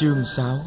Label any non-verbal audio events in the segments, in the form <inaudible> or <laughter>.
Chương 6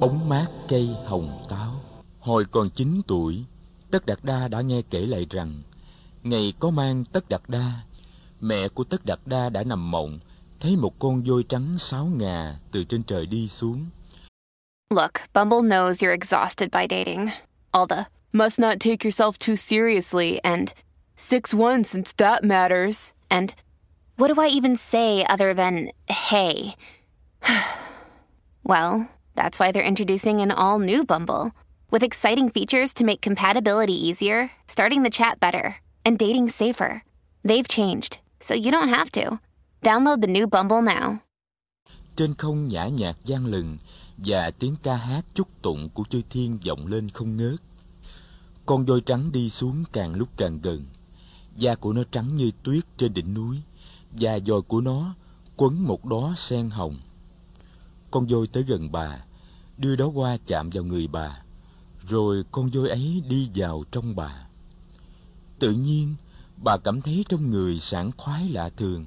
Bóng mát cây hồng táo Hồi còn 9 tuổi, Tất Đạt Đa đã nghe kể lại rằng Ngày có mang Tất Đạt Đa, mẹ của Tất Đạt Đa đã nằm mộng, thấy một con voi trắng sáu ngà từ trên trời đi xuống. Look, Bumble knows you're exhausted by dating. All the must not take yourself too seriously and six one since that matters and what do I even say other than hey? <sighs> <sighs> well, that's why they're introducing an all new Bumble with exciting features to make compatibility easier, starting the chat better, and dating safer. They've changed, so you don't have to. Download the new Bumble now. Trên không nhã nhạc gian lừng và tiếng ca hát chúc tụng của chơi thiên vọng lên không ngớt. Con voi trắng đi xuống càng lúc càng gần. Da của nó trắng như tuyết trên đỉnh núi và dòi của nó quấn một đóa sen hồng. Con voi tới gần bà, đưa đó qua chạm vào người bà, rồi con voi ấy đi vào trong bà. Tự nhiên, bà cảm thấy trong người sảng khoái lạ thường.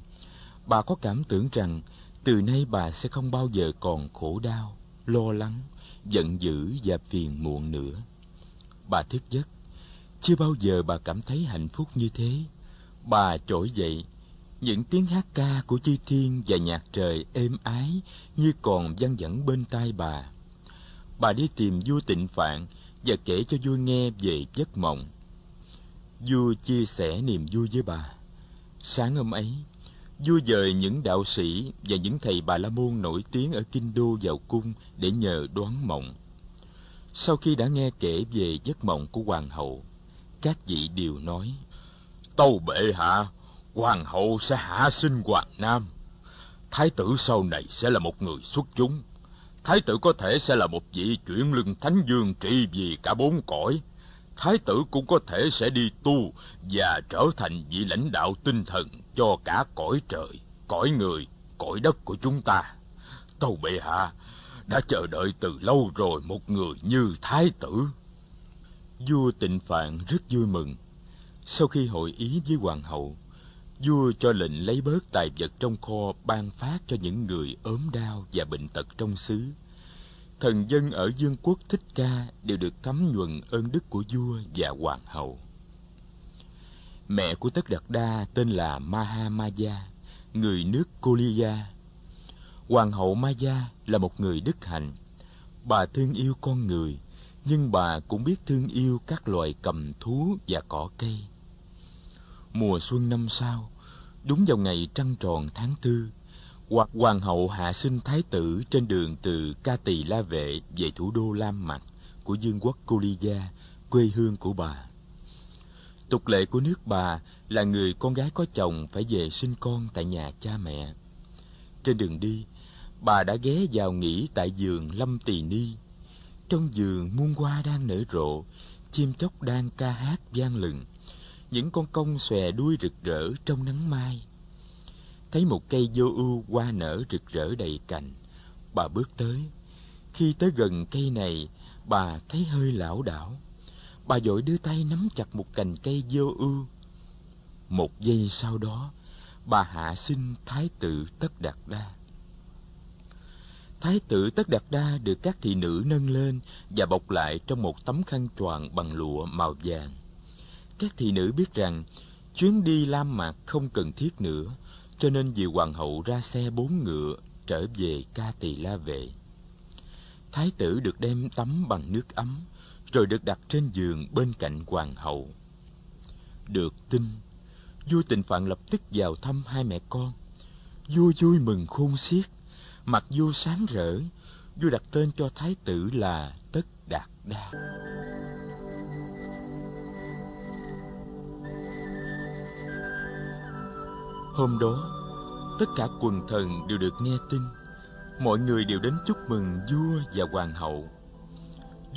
Bà có cảm tưởng rằng từ nay bà sẽ không bao giờ còn khổ đau, lo lắng, giận dữ và phiền muộn nữa. Bà thức giấc, chưa bao giờ bà cảm thấy hạnh phúc như thế. Bà trỗi dậy, những tiếng hát ca của chi thiên và nhạc trời êm ái như còn văng vẳng bên tai bà. Bà đi tìm vua tịnh phạn và kể cho vua nghe về giấc mộng. Vua chia sẻ niềm vui với bà. Sáng hôm ấy, vua dời những đạo sĩ và những thầy bà la môn nổi tiếng ở kinh đô vào cung để nhờ đoán mộng. Sau khi đã nghe kể về giấc mộng của hoàng hậu, các vị đều nói: Tâu bệ hạ, hoàng hậu sẽ hạ sinh hoàng nam. Thái tử sau này sẽ là một người xuất chúng. Thái tử có thể sẽ là một vị chuyển lưng thánh dương trị vì cả bốn cõi. Thái tử cũng có thể sẽ đi tu và trở thành vị lãnh đạo tinh thần cho cả cõi trời, cõi người, cõi đất của chúng ta. Tâu bệ hạ đã chờ đợi từ lâu rồi một người như thái tử. Vua Tịnh Phạn rất vui mừng. Sau khi hội ý với hoàng hậu, vua cho lệnh lấy bớt tài vật trong kho ban phát cho những người ốm đau và bệnh tật trong xứ. Thần dân ở dương quốc Thích Ca đều được thấm nhuần ơn đức của vua và hoàng hậu. Mẹ của Tất Đạt Đa tên là Mahamaya, người nước Koliya. Hoàng hậu Maya là một người đức hạnh. Bà thương yêu con người, nhưng bà cũng biết thương yêu các loài cầm thú và cỏ cây. Mùa xuân năm sau, đúng vào ngày trăng tròn tháng tư, hoặc hoàng hậu hạ sinh thái tử trên đường từ Ca Tỳ La Vệ về thủ đô Lam Mạc của dương quốc Koliya, quê hương của bà. Tục lệ của nước bà là người con gái có chồng phải về sinh con tại nhà cha mẹ. Trên đường đi, bà đã ghé vào nghỉ tại giường Lâm Tỳ Ni. Trong giường muôn hoa đang nở rộ, chim chóc đang ca hát vang lừng. Những con công xòe đuôi rực rỡ trong nắng mai. Thấy một cây vô ưu hoa nở rực rỡ đầy cành, bà bước tới. Khi tới gần cây này, bà thấy hơi lảo đảo. Bà vội đưa tay nắm chặt một cành cây vô ưu. Một giây sau đó, bà hạ sinh thái tử Tất Đạt Đa. Thái tử Tất Đạt Đa được các thị nữ nâng lên và bọc lại trong một tấm khăn choàng bằng lụa màu vàng. Các thị nữ biết rằng chuyến đi Lam Mạc không cần thiết nữa, cho nên vì hoàng hậu ra xe bốn ngựa trở về Ca Tỳ La Vệ. Thái tử được đem tắm bằng nước ấm, rồi được đặt trên giường bên cạnh hoàng hậu. Được tin, vua Tịnh Phạn lập tức vào thăm hai mẹ con. Vua vui mừng khôn xiết, mặt vua sáng rỡ, vua đặt tên cho thái tử là Tất Đạt Đa. Hôm đó, tất cả quần thần đều được nghe tin. Mọi người đều đến chúc mừng vua và hoàng hậu.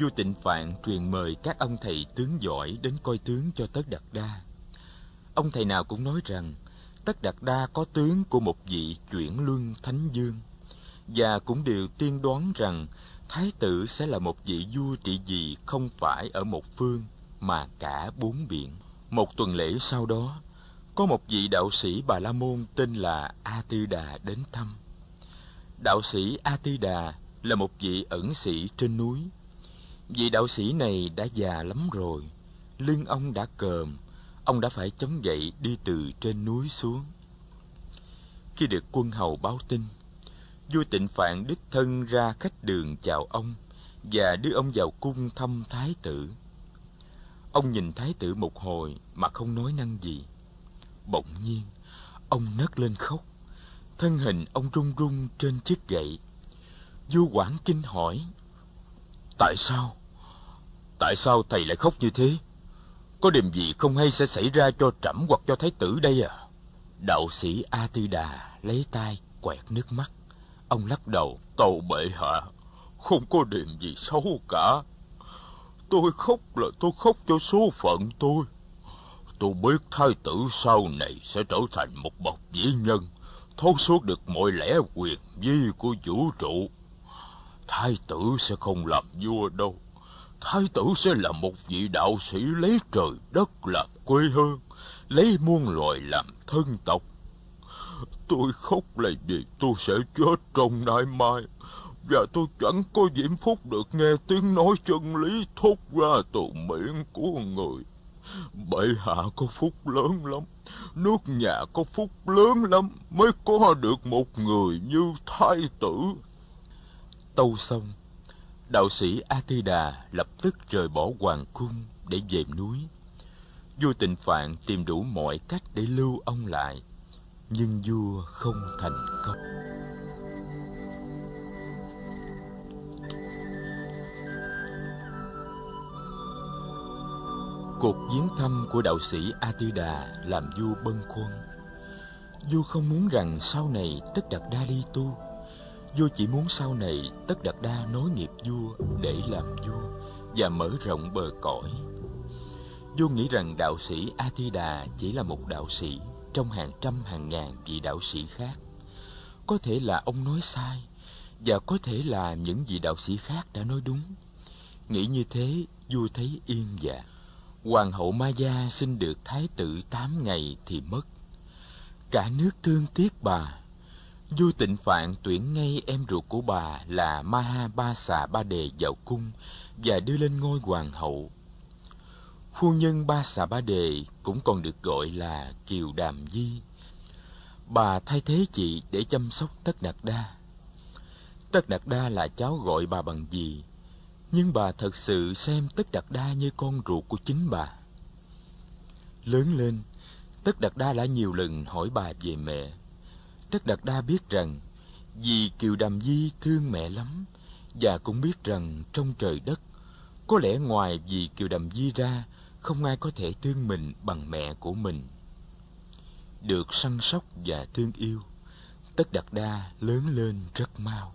Vua Tịnh Phạn truyền mời các ông thầy tướng giỏi đến coi tướng cho Tất Đạt Đa. Ông thầy nào cũng nói rằng Tất Đạt Đa có tướng của một vị chuyển luân thánh dương và cũng đều tiên đoán rằng thái tử sẽ là một vị vua trị vì không phải ở một phương mà cả bốn biển. Một tuần lễ sau đó, có một vị đạo sĩ Bà La Môn tên là A Tư Đà đến thăm. Đạo sĩ A Tư Đà là một vị ẩn sĩ trên núi. Vị đạo sĩ này đã già lắm rồi, lưng ông đã cờm, ông đã phải chống gậy đi từ trên núi xuống. Khi được quân hầu báo tin, vua Tịnh Phạn đích thân ra khách đường chào ông và đưa ông vào cung thăm thái tử. Ông nhìn thái tử một hồi mà không nói năng gì. Bỗng nhiên, ông nấc lên khóc. Thân hình ông run run trên chiếc gậy. Vua Quảng Kinh hỏi. Tại sao? Tại sao thầy lại khóc như thế? Có điểm gì không hay sẽ xảy ra cho trẫm hoặc cho thái tử đây à? Đạo sĩ A Tư Đà lấy tay quẹt nước mắt. Ông lắc đầu, tàu bệ hạ, không có điểm gì xấu cả. Tôi khóc là tôi khóc cho số phận tôi. Tôi biết thái tử sau này sẽ trở thành một bậc vĩ nhân, thấu suốt được mọi lẽ quyền vi của vũ trụ. Thái tử sẽ không làm vua đâu. Thái tử sẽ là một vị đạo sĩ lấy trời đất làm quê hương, lấy muôn loài làm thân tộc. Tôi khóc là vì tôi sẽ chết trong nay mai, và tôi chẳng có diễm phúc được nghe tiếng nói chân lý thốt ra từ miệng của người. Bệ hạ có phúc lớn lắm, nước nhà có phúc lớn lắm mới có được một người như thái tử. Tâu xong, đạo sĩ A Tư Đà lập tức rời bỏ hoàng cung để về núi. Vua Tịnh Phạn tìm đủ mọi cách để lưu ông lại, nhưng vua không thành công. Cuộc viếng thăm của đạo sĩ A Tư Đà làm vua bâng khuâng. Vua không muốn rằng sau này Tất Đạt Đa đi tu. Vua chỉ muốn sau này Tất Đạt Đa nối nghiệp vua để làm vua và mở rộng bờ cõi. Vua nghĩ rằng đạo sĩ A Tư Đà chỉ là một đạo sĩ trong hàng trăm hàng ngàn vị đạo sĩ khác. Có thể là ông nói sai và có thể là những vị đạo sĩ khác đã nói đúng. Nghĩ như thế, vua thấy yên dạ. Hoàng hậu Ma Gia sinh được thái tử tám ngày thì mất. Cả nước thương tiếc bà. Vua Tịnh Phạn tuyển ngay em ruột của bà là Maha Ba Xà Ba Đề vào cung và đưa lên ngôi hoàng hậu. Phu nhân Ba Xà Ba Đề cũng còn được gọi là Kiều Đàm Di. Bà thay thế chị để chăm sóc Tất Đạt Đa. Tất Đạt Đa là cháu gọi bà bằng gì nhưng bà thật sự xem Tất Đạt Đa như con ruột của chính bà. Lớn lên, Tất Đạt Đa đã nhiều lần hỏi bà về mẹ. Tất Đạt Đa biết rằng vì Kiều Đàm Di thương mẹ lắm và cũng biết rằng trong trời đất có lẽ ngoài vì Kiều Đàm Di ra không ai có thể thương mình bằng mẹ của mình. Được săn sóc và thương yêu, Tất Đạt Đa lớn lên rất mau.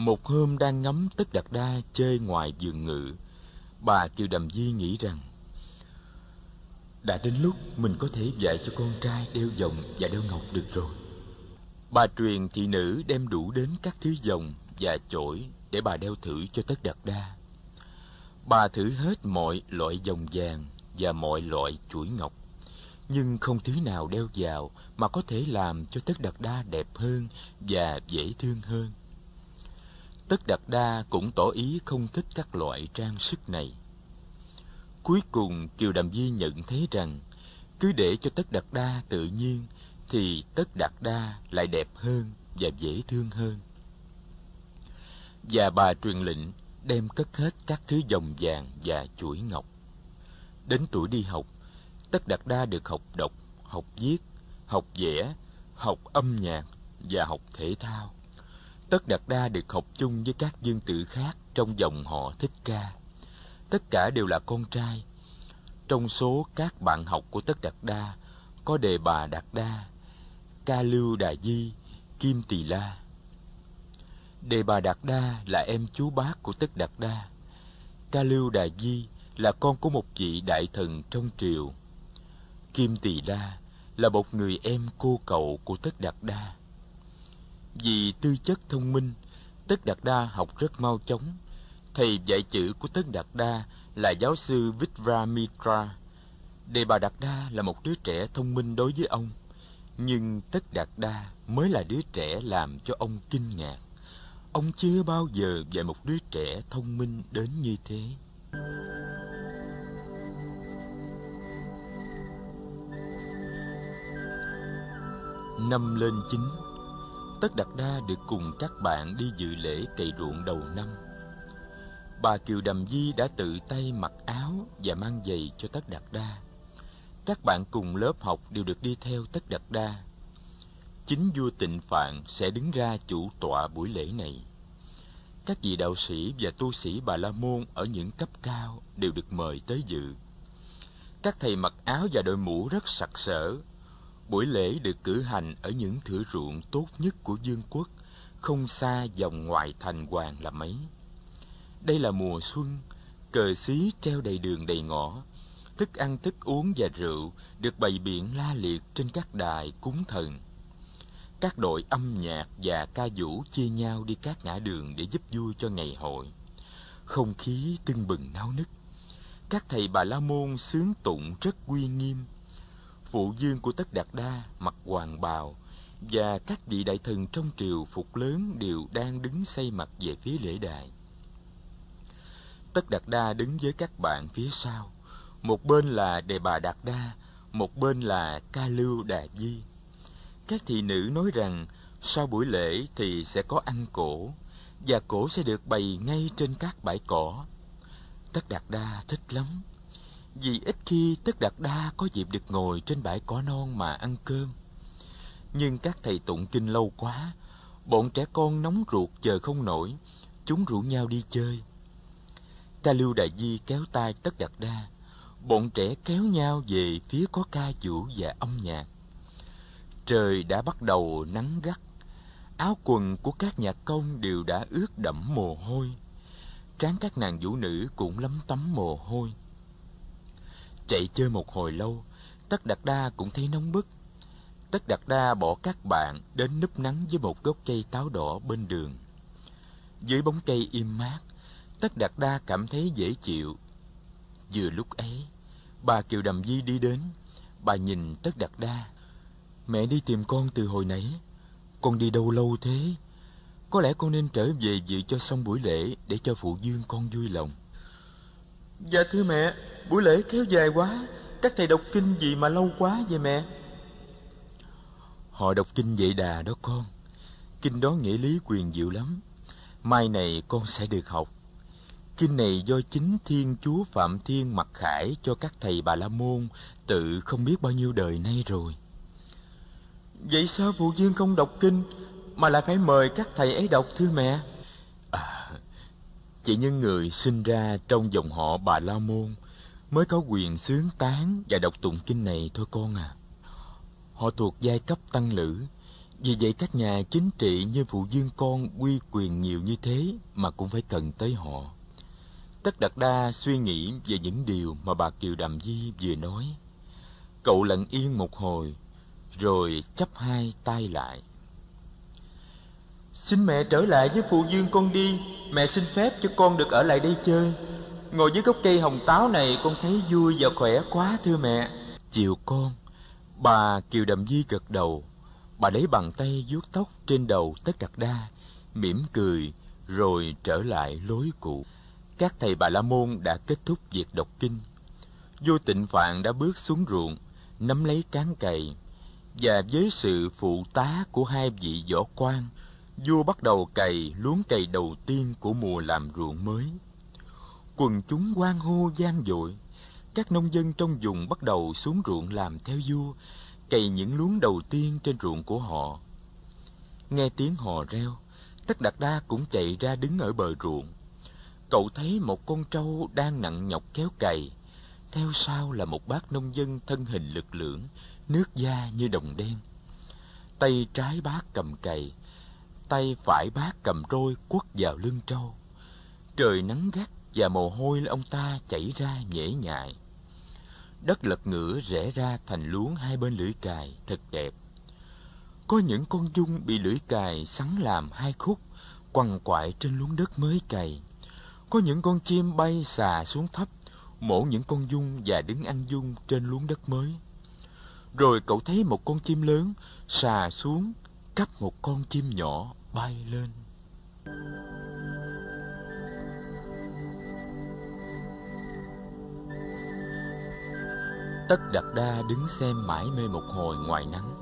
Một hôm đang ngắm Tất đặt Đa chơi ngoài vườn ngự, bà Kiều Đầm Di nghĩ rằng đã đến lúc mình có thể dạy cho con trai đeo vòng và đeo ngọc được rồi. Bà truyền thị nữ đem đủ đến các thứ vòng và chổi để bà đeo thử cho Tất đặt Đa. Bà thử hết mọi loại vòng vàng và mọi loại chuỗi ngọc, nhưng không thứ nào đeo vào mà có thể làm cho Tất đặt Đa đẹp hơn và dễ thương hơn. Tất Đạt Đa cũng tỏ ý không thích các loại trang sức này. Cuối cùng Kiều Đàm Di nhận thấy rằng cứ để cho Tất Đạt Đa tự nhiên thì Tất Đạt Đa lại đẹp hơn và dễ thương hơn. Và bà truyền lệnh đem cất hết các thứ vòng vàng và chuỗi ngọc. Đến tuổi đi học, Tất Đạt Đa được học đọc, học viết, học vẽ, học âm nhạc và học thể thao. Tất Đạt Đa được học chung với các dương tử khác trong dòng họ Thích Ca. Tất cả đều là con trai. Trong số các bạn học của Tất Đạt Đa có Đề Bà Đạt Đa, Ca Lưu Đà Di, Kim Tỳ La. Đề Bà Đạt Đa là em chú bác của Tất Đạt Đa. Ca Lưu Đà Di là con của một vị đại thần trong triều. Kim Tỳ La là một người em cô cậu của Tất Đạt Đa. Vì tư chất thông minh, Tất Đạt Đa học rất mau chóng. Thầy dạy chữ của Tất Đạt Đa là giáo sư Vitramitra. Đề Bà Đạt Đa là một đứa trẻ thông minh đối với ông, nhưng Tất Đạt Đa mới là đứa trẻ làm cho ông kinh ngạc. ông chưa bao giờ dạy một đứa trẻ thông minh đến như thế năm lên chín tất đạt đa được cùng các bạn đi dự lễ cày ruộng đầu năm. Bà kiều đầm di đã tự tay mặc áo và mang giày cho tất đạt đa các bạn cùng lớp học đều được đi theo tất đạt đa chính vua tịnh phạn sẽ đứng ra chủ tọa buổi lễ này. Các vị đạo sĩ và tu sĩ bà la môn ở những cấp cao đều được mời tới dự. Các thầy mặc áo và đội mũ rất sặc sỡ buổi lễ được cử hành ở những thửa ruộng tốt nhất của vương quốc, không xa dòng ngoại thành hoàng là mấy. Đây là mùa xuân, cờ xí treo đầy đường đầy ngõ. Thức ăn, thức uống và rượu được bày biện la liệt trên các đài cúng thần. Các đội âm nhạc và ca vũ chia nhau đi các ngã đường để giúp vui cho ngày hội. Không khí tưng bừng náo nức. Các thầy bà la môn sướng tụng rất uy nghiêm phụ dương của tất đạt đa mặc hoàng bào, và các vị đại thần trong triều phục lớn đều đang đứng xây mặt về phía lễ đài. Tất đạt đa đứng với các bạn phía sau, một bên là đề bà đạt đa, một bên là ca lưu đà di. Các thị nữ nói rằng, sau buổi lễ thì sẽ có ăn cổ, và cổ sẽ được bày ngay trên các bãi cỏ. Tất đạt đa thích lắm vì ít khi tất đạt đa có dịp được ngồi trên bãi cỏ non mà ăn cơm. Nhưng các thầy tụng kinh lâu quá, bọn trẻ con nóng ruột chờ không nổi, chúng rủ nhau đi chơi. Ca lưu đại di kéo tay tất đạt đa, bọn trẻ kéo nhau về phía có ca vũ và âm nhạc. Trời đã bắt đầu nắng gắt, áo quần của các nhạc công đều đã ướt đẫm mồ hôi, trán các nàng vũ nữ cũng lấm tấm mồ hôi chạy chơi một hồi lâu, tất đạt đa cũng thấy nóng bức. Tất đạt đa bỏ các bạn đến núp nắng dưới một gốc cây táo đỏ bên đường. Dưới bóng cây im mát, tất đạt đa cảm thấy dễ chịu. Vừa lúc ấy, bà kiều đầm di đi đến, bà nhìn tất đạt đa. Mẹ đi tìm con từ hồi nãy, con đi đâu lâu thế? Có lẽ con nên trở về dự cho xong buổi lễ để cho phụ dương con vui lòng. Dạ thưa mẹ buổi lễ kéo dài quá các thầy đọc kinh gì mà lâu quá vậy mẹ? Họ đọc kinh vậy đà đó con. Kinh đó nghĩa lý quyền diệu lắm. Mai này con sẽ được học. Kinh này do chính thiên chúa phạm thiên mặc khải cho các thầy bà la môn tự không biết bao nhiêu đời nay rồi. Vậy sao phụ dương không đọc kinh mà lại phải mời các thầy ấy đọc thưa mẹ? À, chỉ những người sinh ra trong dòng họ bà la môn mới có quyền sướng tán và đọc tụng kinh này thôi con à. Họ thuộc giai cấp tăng lữ. Vì vậy các nhà chính trị như phụ dương con quy quyền nhiều như thế mà cũng phải cần tới họ. Tất đặt đa suy nghĩ về những điều mà bà kiều đàm di vừa nói. Cậu lặng yên một hồi, rồi chấp hai tay lại. Xin mẹ trở lại với phụ dương con đi. Mẹ xin phép cho con được ở lại đây chơi ngồi dưới gốc cây hồng táo này, con thấy vui và khỏe quá thưa mẹ. Chiều con, bà kiều đầm di gật đầu. Bà lấy bàn tay vuốt tóc trên đầu tất Đạt đa mỉm cười, rồi trở lại lối cũ. Các thầy bà la môn đã kết thúc việc đọc kinh. Vô tịnh phạn đã bước xuống ruộng, nắm lấy cán cày. Và với sự phụ tá của hai vị võ quan, vua bắt đầu cày luống cày đầu tiên của mùa làm ruộng mới quần chúng hoan hô gian dội. Các nông dân trong vùng bắt đầu xuống ruộng làm theo vua, cày những luống đầu tiên trên ruộng của họ. Nghe tiếng hò reo, tất đạt đa cũng chạy ra đứng ở bờ ruộng. Cậu thấy một con trâu đang nặng nhọc kéo cày. Theo sau là một bác nông dân thân hình lực lưỡng, nước da như đồng đen. Tay trái bác cầm cày, tay phải bác cầm roi quất vào lưng trâu. Trời nắng gắt và mồ hôi ông ta chảy ra nhễ nhại. Đất lật ngửa rẽ ra thành luống hai bên lưỡi cài thật đẹp. Có những con dung bị lưỡi cài sắn làm hai khúc, quằn quại trên luống đất mới cày. Có những con chim bay xà xuống thấp, mổ những con dung và đứng ăn dung trên luống đất mới. Rồi cậu thấy một con chim lớn xà xuống, cắp một con chim nhỏ bay lên. Tất Đạt Đa đứng xem mãi mê một hồi ngoài nắng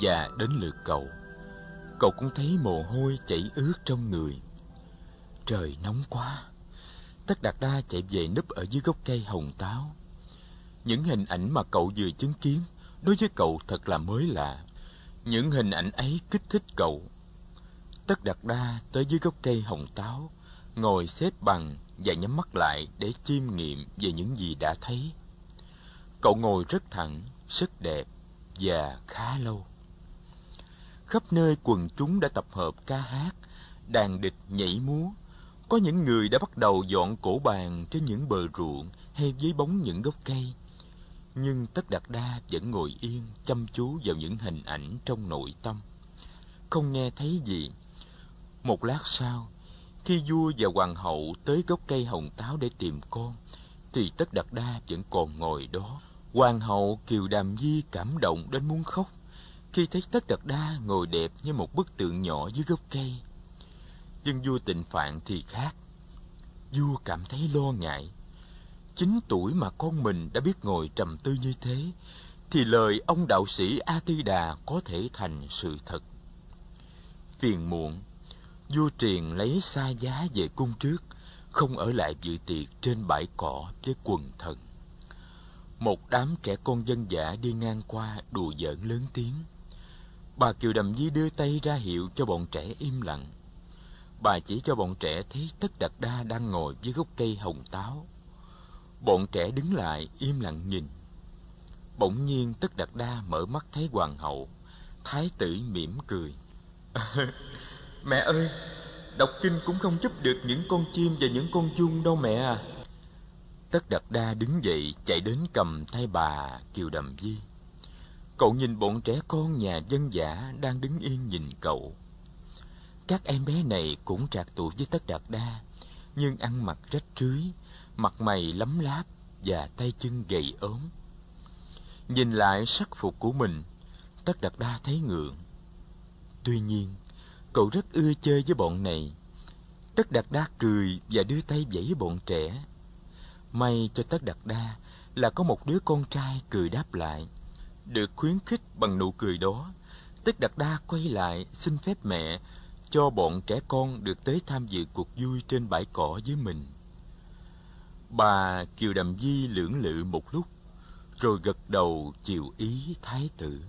và đến lượt cậu. Cậu cũng thấy mồ hôi chảy ướt trong người. Trời nóng quá. Tất Đạt Đa chạy về núp ở dưới gốc cây hồng táo. Những hình ảnh mà cậu vừa chứng kiến đối với cậu thật là mới lạ. Những hình ảnh ấy kích thích cậu. Tất Đạt Đa tới dưới gốc cây hồng táo, ngồi xếp bằng và nhắm mắt lại để chiêm nghiệm về những gì đã thấy. Cậu ngồi rất thẳng, rất đẹp và khá lâu. Khắp nơi quần chúng đã tập hợp ca hát, đàn địch nhảy múa. Có những người đã bắt đầu dọn cổ bàn trên những bờ ruộng hay dưới bóng những gốc cây. Nhưng Tất Đạt Đa vẫn ngồi yên, chăm chú vào những hình ảnh trong nội tâm. Không nghe thấy gì. Một lát sau, khi vua và hoàng hậu tới gốc cây hồng táo để tìm con, thì Tất Đạt Đa vẫn còn ngồi đó. Hoàng hậu Kiều Đàm Di cảm động đến muốn khóc khi thấy Tất Đạt Đa ngồi đẹp như một bức tượng nhỏ dưới gốc cây. Nhưng vua Tịnh Phạn thì khác. Vua cảm thấy lo ngại. Chín tuổi mà con mình đã biết ngồi trầm tư như thế, thì lời ông đạo sĩ A Tư Đà có thể thành sự thật. Phiền muộn, vua triền lấy xa giá về cung trước, không ở lại dự tiệc trên bãi cỏ với quần thần. Một đám trẻ con dân dã đi ngang qua đùa giỡn lớn tiếng. Bà Kiều Đầm Di đưa tay ra hiệu cho bọn trẻ im lặng. Bà chỉ cho bọn trẻ thấy Tất Đạt Đa đang ngồi dưới gốc cây hồng táo. Bọn trẻ đứng lại im lặng nhìn. Bỗng nhiên Tất Đạt Đa mở mắt thấy hoàng hậu. Thái tử mỉm cười. <laughs> mẹ ơi, đọc kinh cũng không giúp được những con chim và những con chuông đâu mẹ à. Tất đặt Đa đứng dậy chạy đến cầm tay bà Kiều Đầm Di. Cậu nhìn bọn trẻ con nhà dân giả đang đứng yên nhìn cậu. Các em bé này cũng trạc tuổi với Tất Đạt Đa, nhưng ăn mặc rách rưới, mặt mày lấm láp và tay chân gầy ốm. Nhìn lại sắc phục của mình, Tất Đạt Đa thấy ngượng. Tuy nhiên, cậu rất ưa chơi với bọn này. Tất Đạt Đa cười và đưa tay vẫy bọn trẻ. May cho Tất Đạt Đa là có một đứa con trai cười đáp lại. Được khuyến khích bằng nụ cười đó, Tất Đạt Đa quay lại xin phép mẹ cho bọn trẻ con được tới tham dự cuộc vui trên bãi cỏ với mình. Bà Kiều Đầm Di lưỡng lự một lúc, rồi gật đầu chiều ý thái tử.